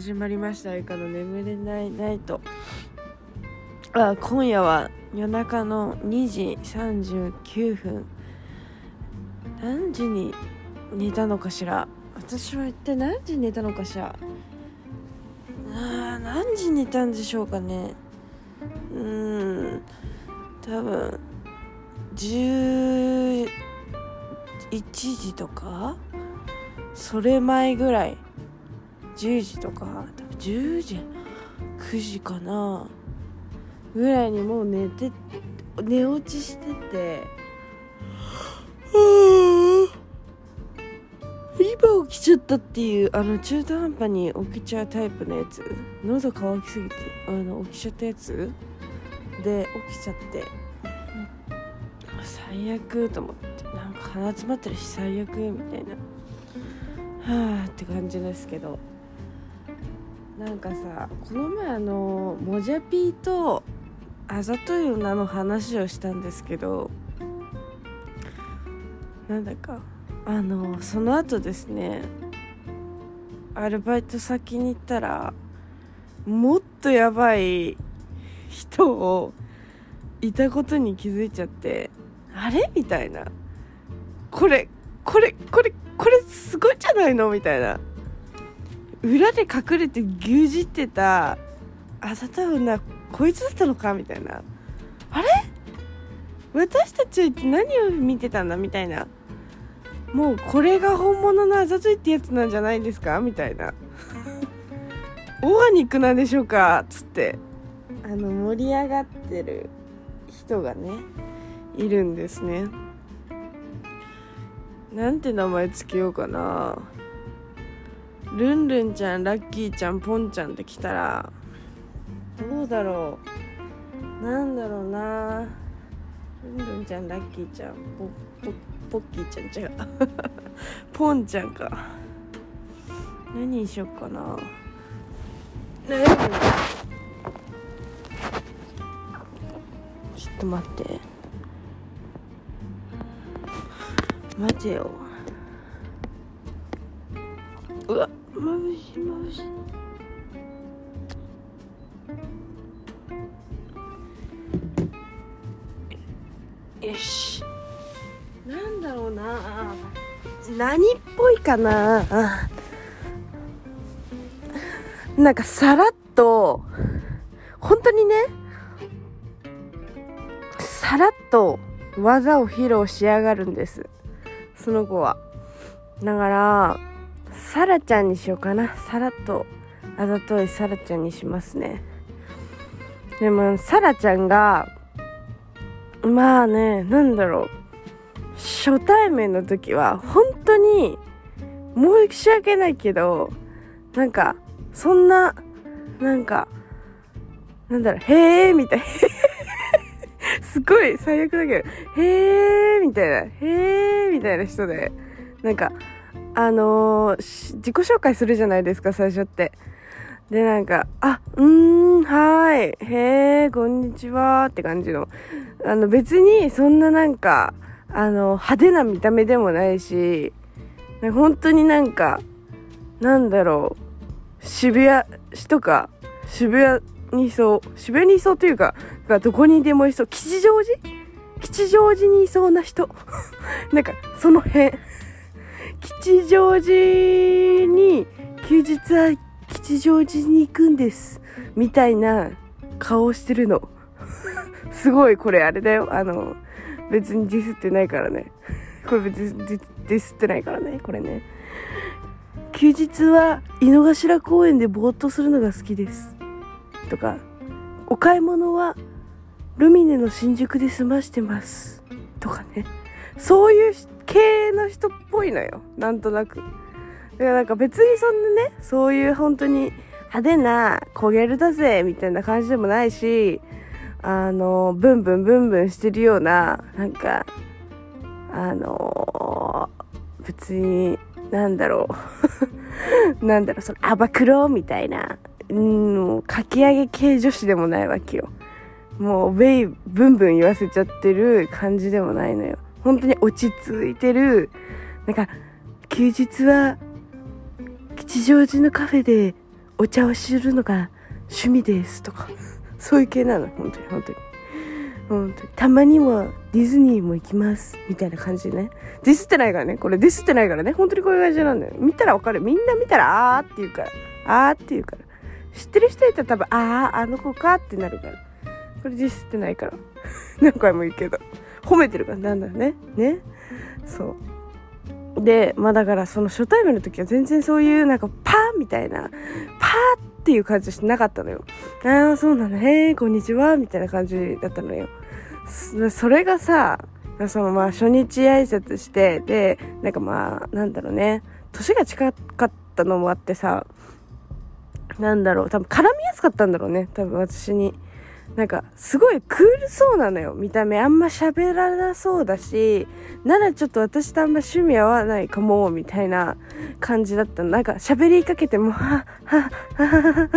始まりました。ゆかの眠れないナイトあ今夜は夜中の2時39分。何時に寝たのかしら？私は一体何時に寝たのかしら？あ何時に寝たんでしょうかね。うん多分11時とか？それ前ぐらい。10時とか多分10時9時かなぐらいにもう寝て寝落ちしてて。今起きちゃったっていうあの中途半端に起きちゃうタイプのやつ。喉乾きすぎてあの起きちゃったやつ。で起きちゃって。最悪と思って。なんか鼻詰まってるし最悪みたいな。はあって感じですけど。なんかさこの前あのモジャピーとあざとい女の話をしたんですけどなんだかあのその後ですねアルバイト先に行ったらもっとやばい人をいたことに気づいちゃってあれ？みたいな。これこれこれこれすごいじゃないの？みたいな。裏で隠れて牛耳ってたあざと女こいつだったのかみたいな。あれ？私たちって何を見てたんだみたいな。もうこれが本物のあざといってやつなんじゃないですか？みたいな。オーガニックなんでしょうか？つって。あの盛り上がってる人がねいるんですね。なんて名前つけようかな。ルンルンちゃんラッキーちゃんポンちゃんって来たらどうだろう。なんだろうな。ルンルンちゃんラッキーちゃんポポポッキーちゃん違う。ポンちゃんか。何にしよっかな。悩むちょっと待って。待てよ。うわ。っまぶしいまぶしいよし。なんだろうな。何っぽいかな。なんかさらっと本当にねさらっと技を披露しやがるんです。その子は。だからサラちゃんにしようかな。さらっとあざといサラちゃんにしますね。でもサラちゃんがまあねなんだろう。初対面の時は本当に申し訳ないけどなんかそんななんかなんだろうへえみたい すごい最悪だけどへえみたいな。へえみたいな人でなんかあのー、自己紹介するじゃないですか最初って。でなんかあうーんはいへえこんにちはって感じの。あの別にそんななんかあの派手な見た目でもないし本当になんかなんだろう渋谷市とか渋谷にいそう渋谷にいそうというかどこにでもいそう吉祥寺？吉祥寺にいそうな人？なんかその辺。吉祥寺に休日は吉祥寺に行くんですみたいな顔してるの。すごいこれあれだよ。あの別にディスってないからね。これ別にディスってないからね。これね。休日は井の頭公園でぼーっとするのが好きです。とかお買い物はルミネの新宿で済ましてます。とかね。そういう系の人っぽいのよ。なんとなく。だからなんか別にそんなねそういう本当に派手な焦げるだぜみたいな感じでもないしあのブンブンブンブンしてるようななんかあの別になんだろう。なんだろうそのアバクロみたいなうんかき上げ系女子でもないわけよ。もうウェイブンブン言わせちゃってる感じでもないのよ。本当に落ち着いてる。なんか休日は吉祥寺のカフェでお茶をするのが趣味ですとか。そういう系なの。本当に本当に。本当に。たまにはディズニーも行きます。みたいな感じでね。ディスってないからね。これディスってないからね。本当にこういう感じなんだよ。見たらわかる。みんな見たらあーって言うから。あーって言うから。知ってる人いたら多分あああの子かってなるから。これディスってないから。何回も言うけど。褒めてるからなんだね。ね。そう。でまあだからその初対面の時は全然そういうなんかパーみたいなパーっていう感じしてなかったのよ。ああそうなの。へえこんにちは。みたいな感じだったのよ。それがさそのまあ初日挨拶してでなんかまあなんだろうね。年が近かったのもあってさなんだろう。多分絡みやすかったんだろうね。多分私に。なんかすごいクールそうなのよ。見た目あんま喋らなそうだしならちょっと私とあんま趣味合わないかもみたいな感じだったなんか喋りかけてもははははは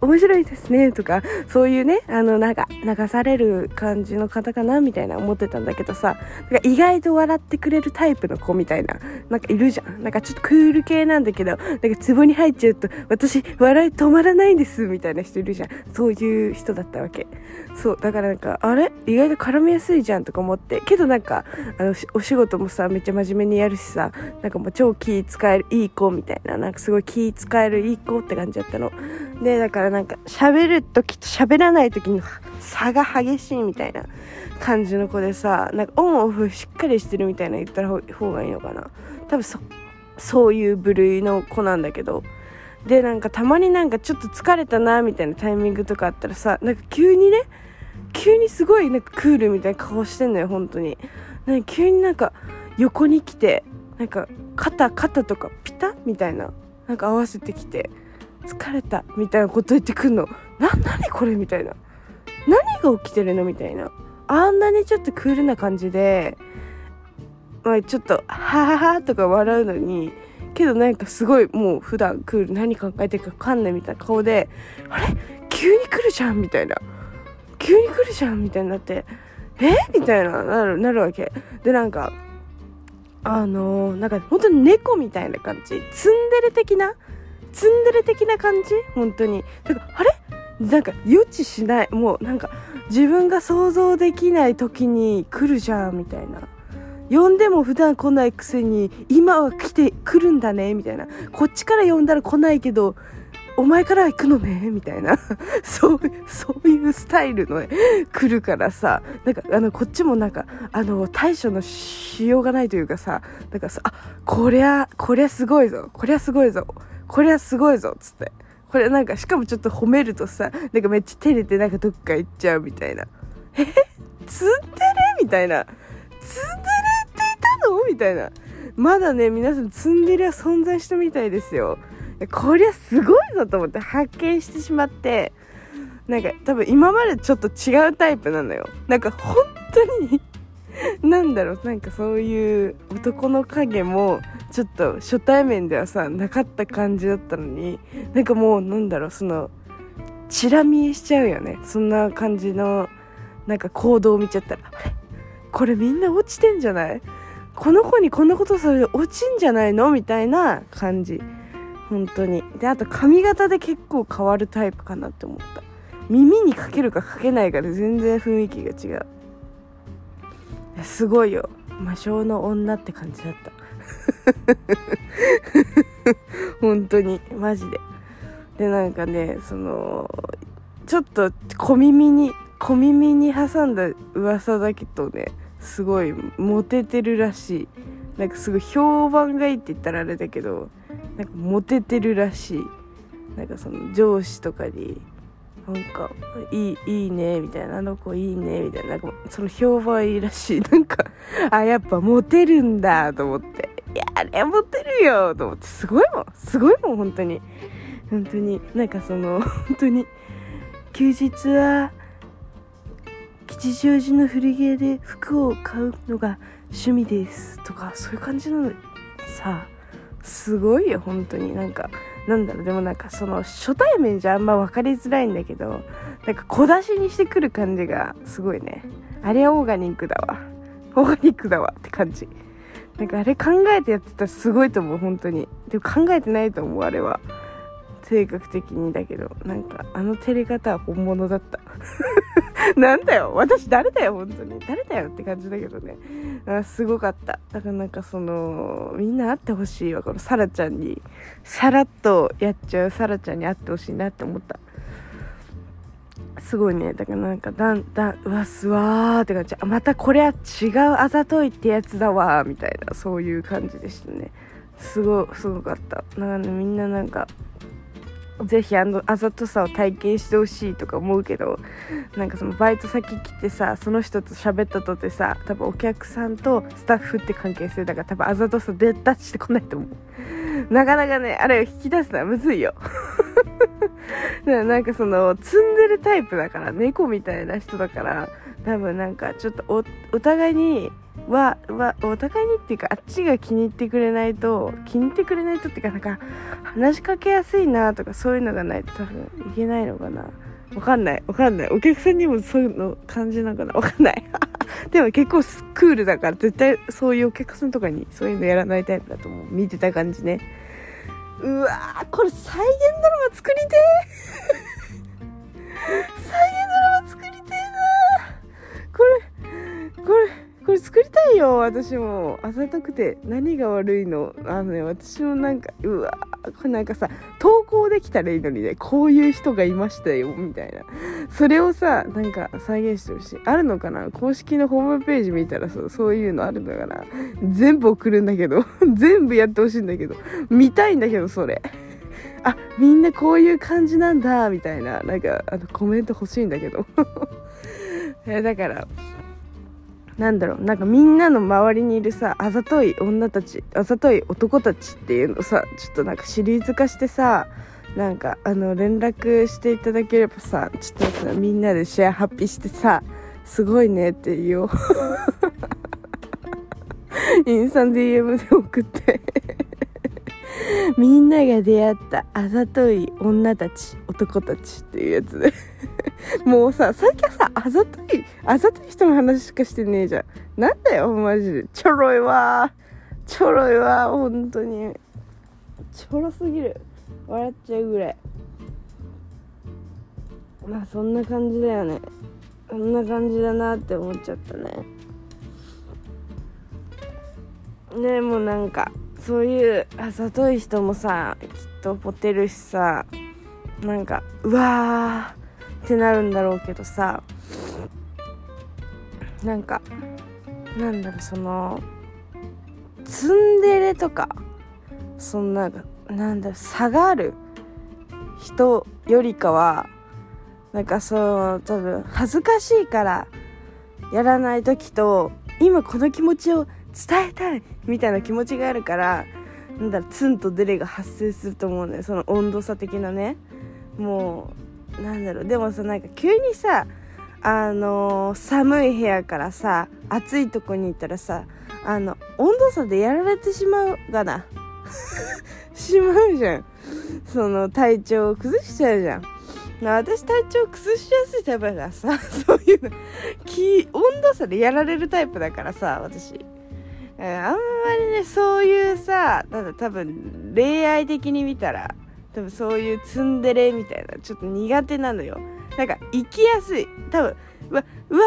面白いですねとかそういうねあのなんか流される感じの方かなみたいな思ってたんだけどさなんか意外と笑ってくれるタイプの子みたいななんかいるじゃん。なんかちょっとクール系なんだけどなんか壺に入っちゃうと私笑い止まらないんですみたいな人いるじゃん。そういう人だったわけ。そうだからなんかあれ？意外と絡みやすいじゃんとか思って。けどなんかあのお仕事もさめっちゃ真面目にやるしさなんかもう超気使えるいい子みたいななんかすごい気使えるいい子って感じだったの。ででだからなんか喋る時と喋らない時に差が激しいみたいな感じの子でさなんかオンオフしっかりしてるみたいな言ったら方がいいのかな。多分そそういう部類の子なんだけど。でなんかたまになんかちょっと疲れたなみたいなタイミングとかあったらさなんか急にね急にすごいなんかクールみたいな顔してんのよ本当に。なんか急になんか横に来てなんか肩肩とかピタみたいななんか合わせてきて。疲れたみたいなこと言ってくんの。な何これみたいな。何が起きてるのみたいな。あんなにちょっとクールな感じで、まあ、ちょっと「ははは」とか笑うのにけどなんかすごいもう普段クール何考えてるか分かんないみたいな顔であれ？急に来るじゃんみたいな。急に来るじゃんみたいになってえ？みたいななるなるわけ。でなんかあのー、なんか本当に猫みたいな感じ。ツンデレ的なツンデレ的な感じ？本当に。だからあれ？なんか予知しない。もうなんか自分が想像できない時に来るじゃんみたいな。呼んでも普段来ないくせに今は来て来るんだねみたいな。こっちから呼んだら来ないけどお前から行くのねみたいな。そうそういうスタイルの、ね、来るからさ。なんかあのこっちもなんかあの対処のしようがないというかさ。なんかさあこりゃこりゃすごいぞ。こりゃすごいぞ。こりゃすごいぞっつって。これなんかしかもちょっと褒めるとさなんかめっちゃ照れてなんかどっか行っちゃうみたいな。え？ツンデレ？みたいな。ツンデレっていたの？みたいな。まだね、皆さんツンデレは存在したみたいですよ。こりゃすごいぞと思って発見してしまって、なんか多分今までちょっと違うタイプなのよ。なんか本当に なんだろう、なんかそういう男の影もちょっと初対面ではさ、なかった感じだったのに、なんかもうなんだろう、その、チラ見えしちゃうよね。そんな感じの、なんか行動を見ちゃったら、これみんな落ちてんじゃない？この子にこんなことされて落ちんじゃないの？みたいな感じ。本当に。であと髪型で結構変わるタイプかなって思った。耳にかけるかかけないかで全然雰囲気が違う。すごいよ。魔性の女って感じだった。本当に。マジで。でなんかねそのちょっと小耳に小耳に挟んだ噂だけどねすごいモテてるらしい。なんかすごい評判がいいって言ったらあれだけどなんかモテてるらしい。なんかその上司とかになんかいいいいねみたいなあの子いいねみたいななんかその評判いいらしい。なんかあやっぱモテるんだと思って。いやあれモテるよと思って。すごいもん。すごいもん本当に。本当に。なんかその 本当に。休日は吉祥寺の古着屋で服を買うのが趣味ですとかそういう感じなの。さすごいよ本当に。なんかなんだろうでもなんかその初対面じゃあんま分かりづらいんだけどなんか小出しにしてくる感じがすごいね。あれはオーガニックだわ。オーガニックだわって感じ。なんかあれ考えてやってたらすごいと思う本当に。でも考えてないと思うあれは。性格的にだけどなんかあの照れ方は本物だった。なんだよ。私誰だよ本当に。誰だよって感じだけどね。あすごかった。だからなんかそのみんな会ってほしいわ。このサラちゃんに。さらっとやっちゃうサラちゃんに会ってほしいなって思った。すごいね。だからなんかだんだんうわすわーって感じ。またこれは違うあざといってやつだわみたいなそういう感じでしたね。すごすごかった。なんか、ね、みんななんかぜひあのあざとさを体験してほしいとか思うけどなんかそのバイト先来てさその人と喋ったとてさ多分お客さんとスタッフって関係性だから多分あざとさ出してこないと思う。なかなかねあれを引き出すのはむずいよ。なんかその積んでるタイプだから猫みたいな人だから多分なんかちょっとおお互いには、は、お互いにっていうか、あっちが気に入ってくれないと、気に入ってくれないとっていうか、なんか、話しかけやすいなとか、そういうのがないと多分いけないのかな。わかんない。わかんない。お客さんにもそういうの感じなのかな。わかんない。でも結構クールだから、絶対そういうお客さんとかにそういうのやらないタイプだと思う。見てた感じね。うわー、これ再現ドラマ作りてー 再現ドラマ作りてーなこれ、これ、これ作りたいよ私も。あざとくて。何が悪いの？あのね私もなんかうわこれなんかさ投稿できたらいいのにねこういう人がいましたよみたいな。それをさなんか再現してほしい。あるのかな？公式のホームページ見たらそうそういうのあるのかな全部送るんだけど。全部やってほしいんだけど。見たいんだけどそれ。あみんなこういう感じなんだみたいな。なんかあのコメント欲しいんだけど。だからなんだろうなんかみんなの周りにいるさあざとい女たちあざとい男たちっていうのさちょっとなんかシリーズ化してさなんかあの連絡していただければさちょっとさみんなでシェアハッピーしてさすごいねって言おう。インスタン DM で送って。みんなが出会ったあざとい女たち男たちっていうやつで。もうさ最近さあざといあざとい人の話しかしてねえじゃん。なんだよマジで。ちょろいわちょろいわ本当に。ちょろすぎる。笑っちゃうぐらい。まあそんな感じだよね。そんな感じだなって思っちゃったね。でもうなんかそういうあざとい人もさきっとモテるしさなんかうわー。ってなるんだろうけどさなんかなんだろうそのツンデレとかそんななんだろう差がある人よりかはなんかそう多分恥ずかしいからやらない時と今この気持ちを伝えたいみたいな気持ちがあるからなんだろツンとデレが発生すると思うねその温度差的なね。もうなんだろう。でもさなんか急にさあのー、寒い部屋からさ暑いとこに行ったらさあの温度差でやられてしまうがな。しまうじゃん。その体調を崩しちゃうじゃん。私体調崩しやすいタイプだからさ そういうの。気温度差でやられるタイプだからさ私。あんまりねそういうさただ多分恋愛的に見たら多分そういうツンデレみたいなちょっと苦手なのよ。なんか生きやすい。多分うわうわ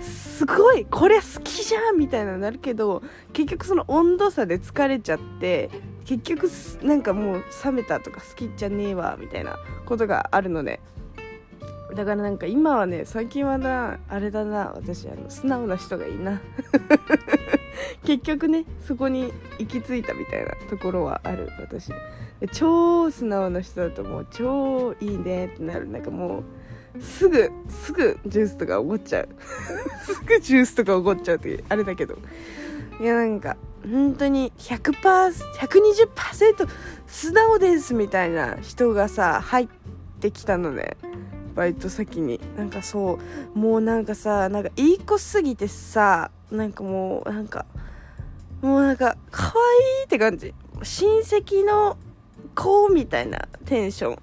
すごいこれ好きじゃんみたいなのなるけど結局その温度差で疲れちゃって結局なんかもう冷めたとか好きじゃねえわみたいなことがあるので。だからなんか今はね最近はなあれだな私あの素直な人がいいな。結局ねそこに行き着いたみたいなところはある私。超素直な人だともう超いいねってなる。なんかもうすぐすぐジュースとかおごっちゃうすぐジュースとかおごっちゃう。ってあれだけど。いやなんか本当に 100%120% 素直ですみたいな人がさ入ってきたので、バイト先に。なんかそうもうなんかさなんかいい子すぎてさなんかもうなんかもうなんか可愛いって感じ。親戚の子みたいなテンション。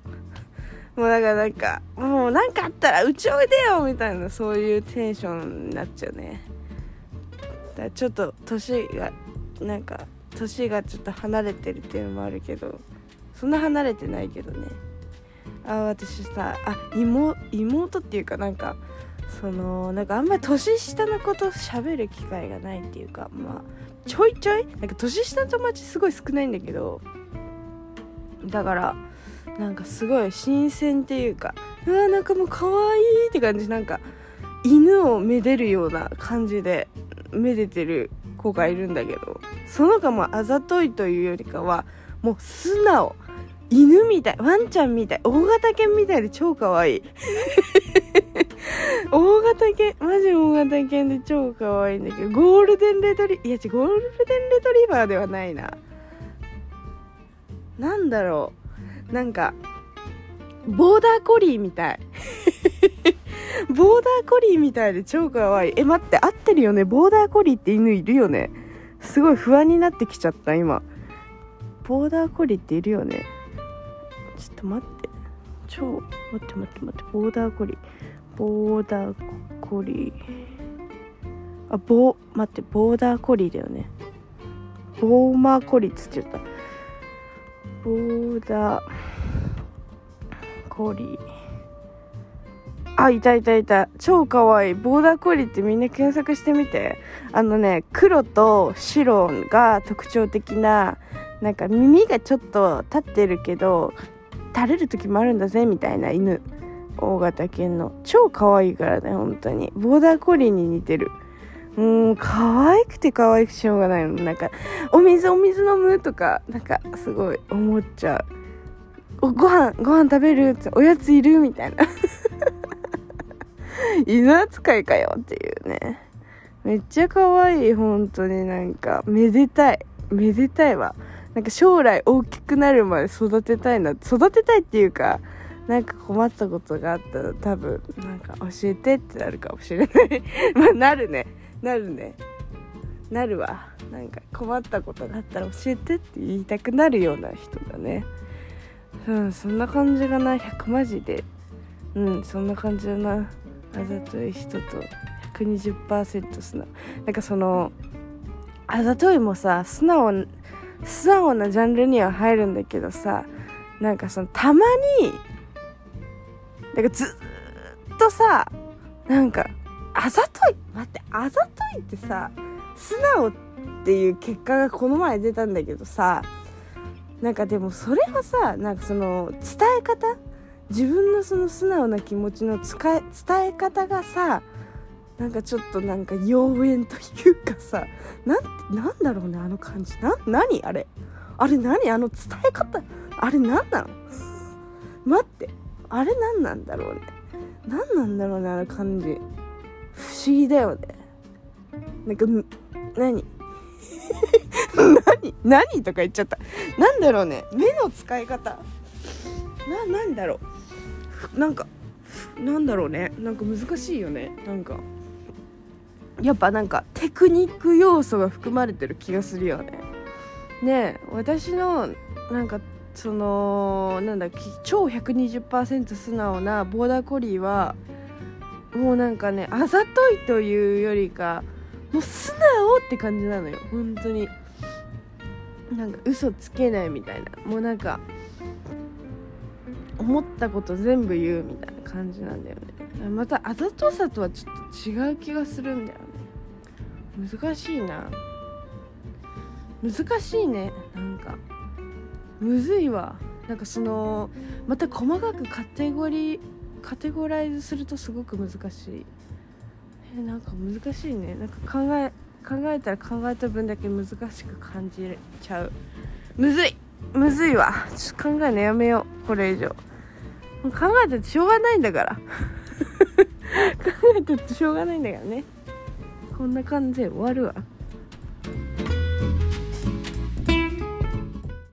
もうだからなんかもう何かあったらうちおいでよみたいなそういうテンションになっちゃうね。だちょっと年がなんか年がちょっと離れてるっていうのもあるけどそんな離れてないけどね。あ私さあ妹妹っていうかなんかそのなんかあんまり年下のこと喋る機会がないっていうかまあちょいちょい？なんか年下の友達すごい少ないんだけどだからなんかすごい新鮮っていうかうわなんかもう可愛いって感じなんか犬をめでるような感じでめでてる子がいるんだけどその子もあざといというよりかはもう素直犬みたいワンちゃんみたい大型犬みたいで超可愛い。大型犬マジ大型犬で超可愛いんだけどゴールデンレトリいや違うゴールデンレトリバーではないな。なんだろう。なんかボーダーコリーみたい。ボーダーコリーみたいで超可愛い。え待って合ってるよね。ボーダーコリーって犬いるよね。すごい不安になってきちゃった今。ボーダーコリーっているよね。ちょっと待って。超待って待って待って。ボーダーコリー。ボーダーコリー。あボー待ってボーダーコリーだよね。ボーマーコリーっつっちゃった。ボーダーコリ。ーあいたいたいた。超かわい。いボーダーコリーってみんな検索してみて。あのね黒と白が特徴的ななんか耳がちょっと立ってるけど垂れる時もあるんだぜみたいな犬。大型犬の。超可愛いからね本当に。ボーダーコリーに似てる。もう可愛くて可愛くしょうがないの。なんかお水お水飲むとかなんかすごい思っちゃう。おご飯ご飯食べるっておやついるみたいな。犬扱いかよっていうね。めっちゃ可愛い本当になんか。めでたい。めでたいわ。なんか将来大きくなるまで育てたいな。育てたいっていうかなんか困ったことがあったら多分なんか教えてってなるかもしれない。まあなるね。なるね。なるわ。なんか困ったことがあったら教えてって言いたくなるような人だね。うんそんな感じがな。100マジで。うんそんな感じだな。あざとい人と120%素直な。んかそのあざといもさ素直素直なジャンルには入るんだけどさなんかそのたまになんかずっとさなんかあざとい。待ってあざといってさ素直っていう結果がこの前出たんだけどさなんかでもそれはさなんかその伝え方自分のその素直な気持ちの伝え伝え方がさなんかちょっとなんか妖艶というかさなんなんだろうねあの感じ。な何あれ？あれ何？あの伝え方？あれ何なの？待って。あれ何なんだろうね。何なんだろうねあの感じ。不思議だよね。なんか何？何？何とか言っちゃった。なんだろうね。目の使い方。ななんだろう。なんかなんだろうね。なんか難しいよね。なんか。やっぱなんかテクニック要素が含まれてる気がするよね。ね私のなんかそのなんだ超120%素直なボーダーコリーはもうなんかねあざといというよりかもう素直って感じなのよ。本当に。なんか嘘つけないみたいな。もうなんか思ったこと全部言うみたいな感じなんだよね。またあざとさとはちょっと違う気がするんだよね。難しいな。難しいね。なんかむずいわ。なんかそのまた細かくカテゴリーカテゴライズするとすごく難しい。えなんか難しいね。なんか考え考えたら考えた分だけ難しく感じちゃう。むずい。むずいわ。ちょっと考えるのやめよう。これ以上。考えたってしょうがないんだから。考えたってしょうがないんだからね。こんな感じで終わるわ。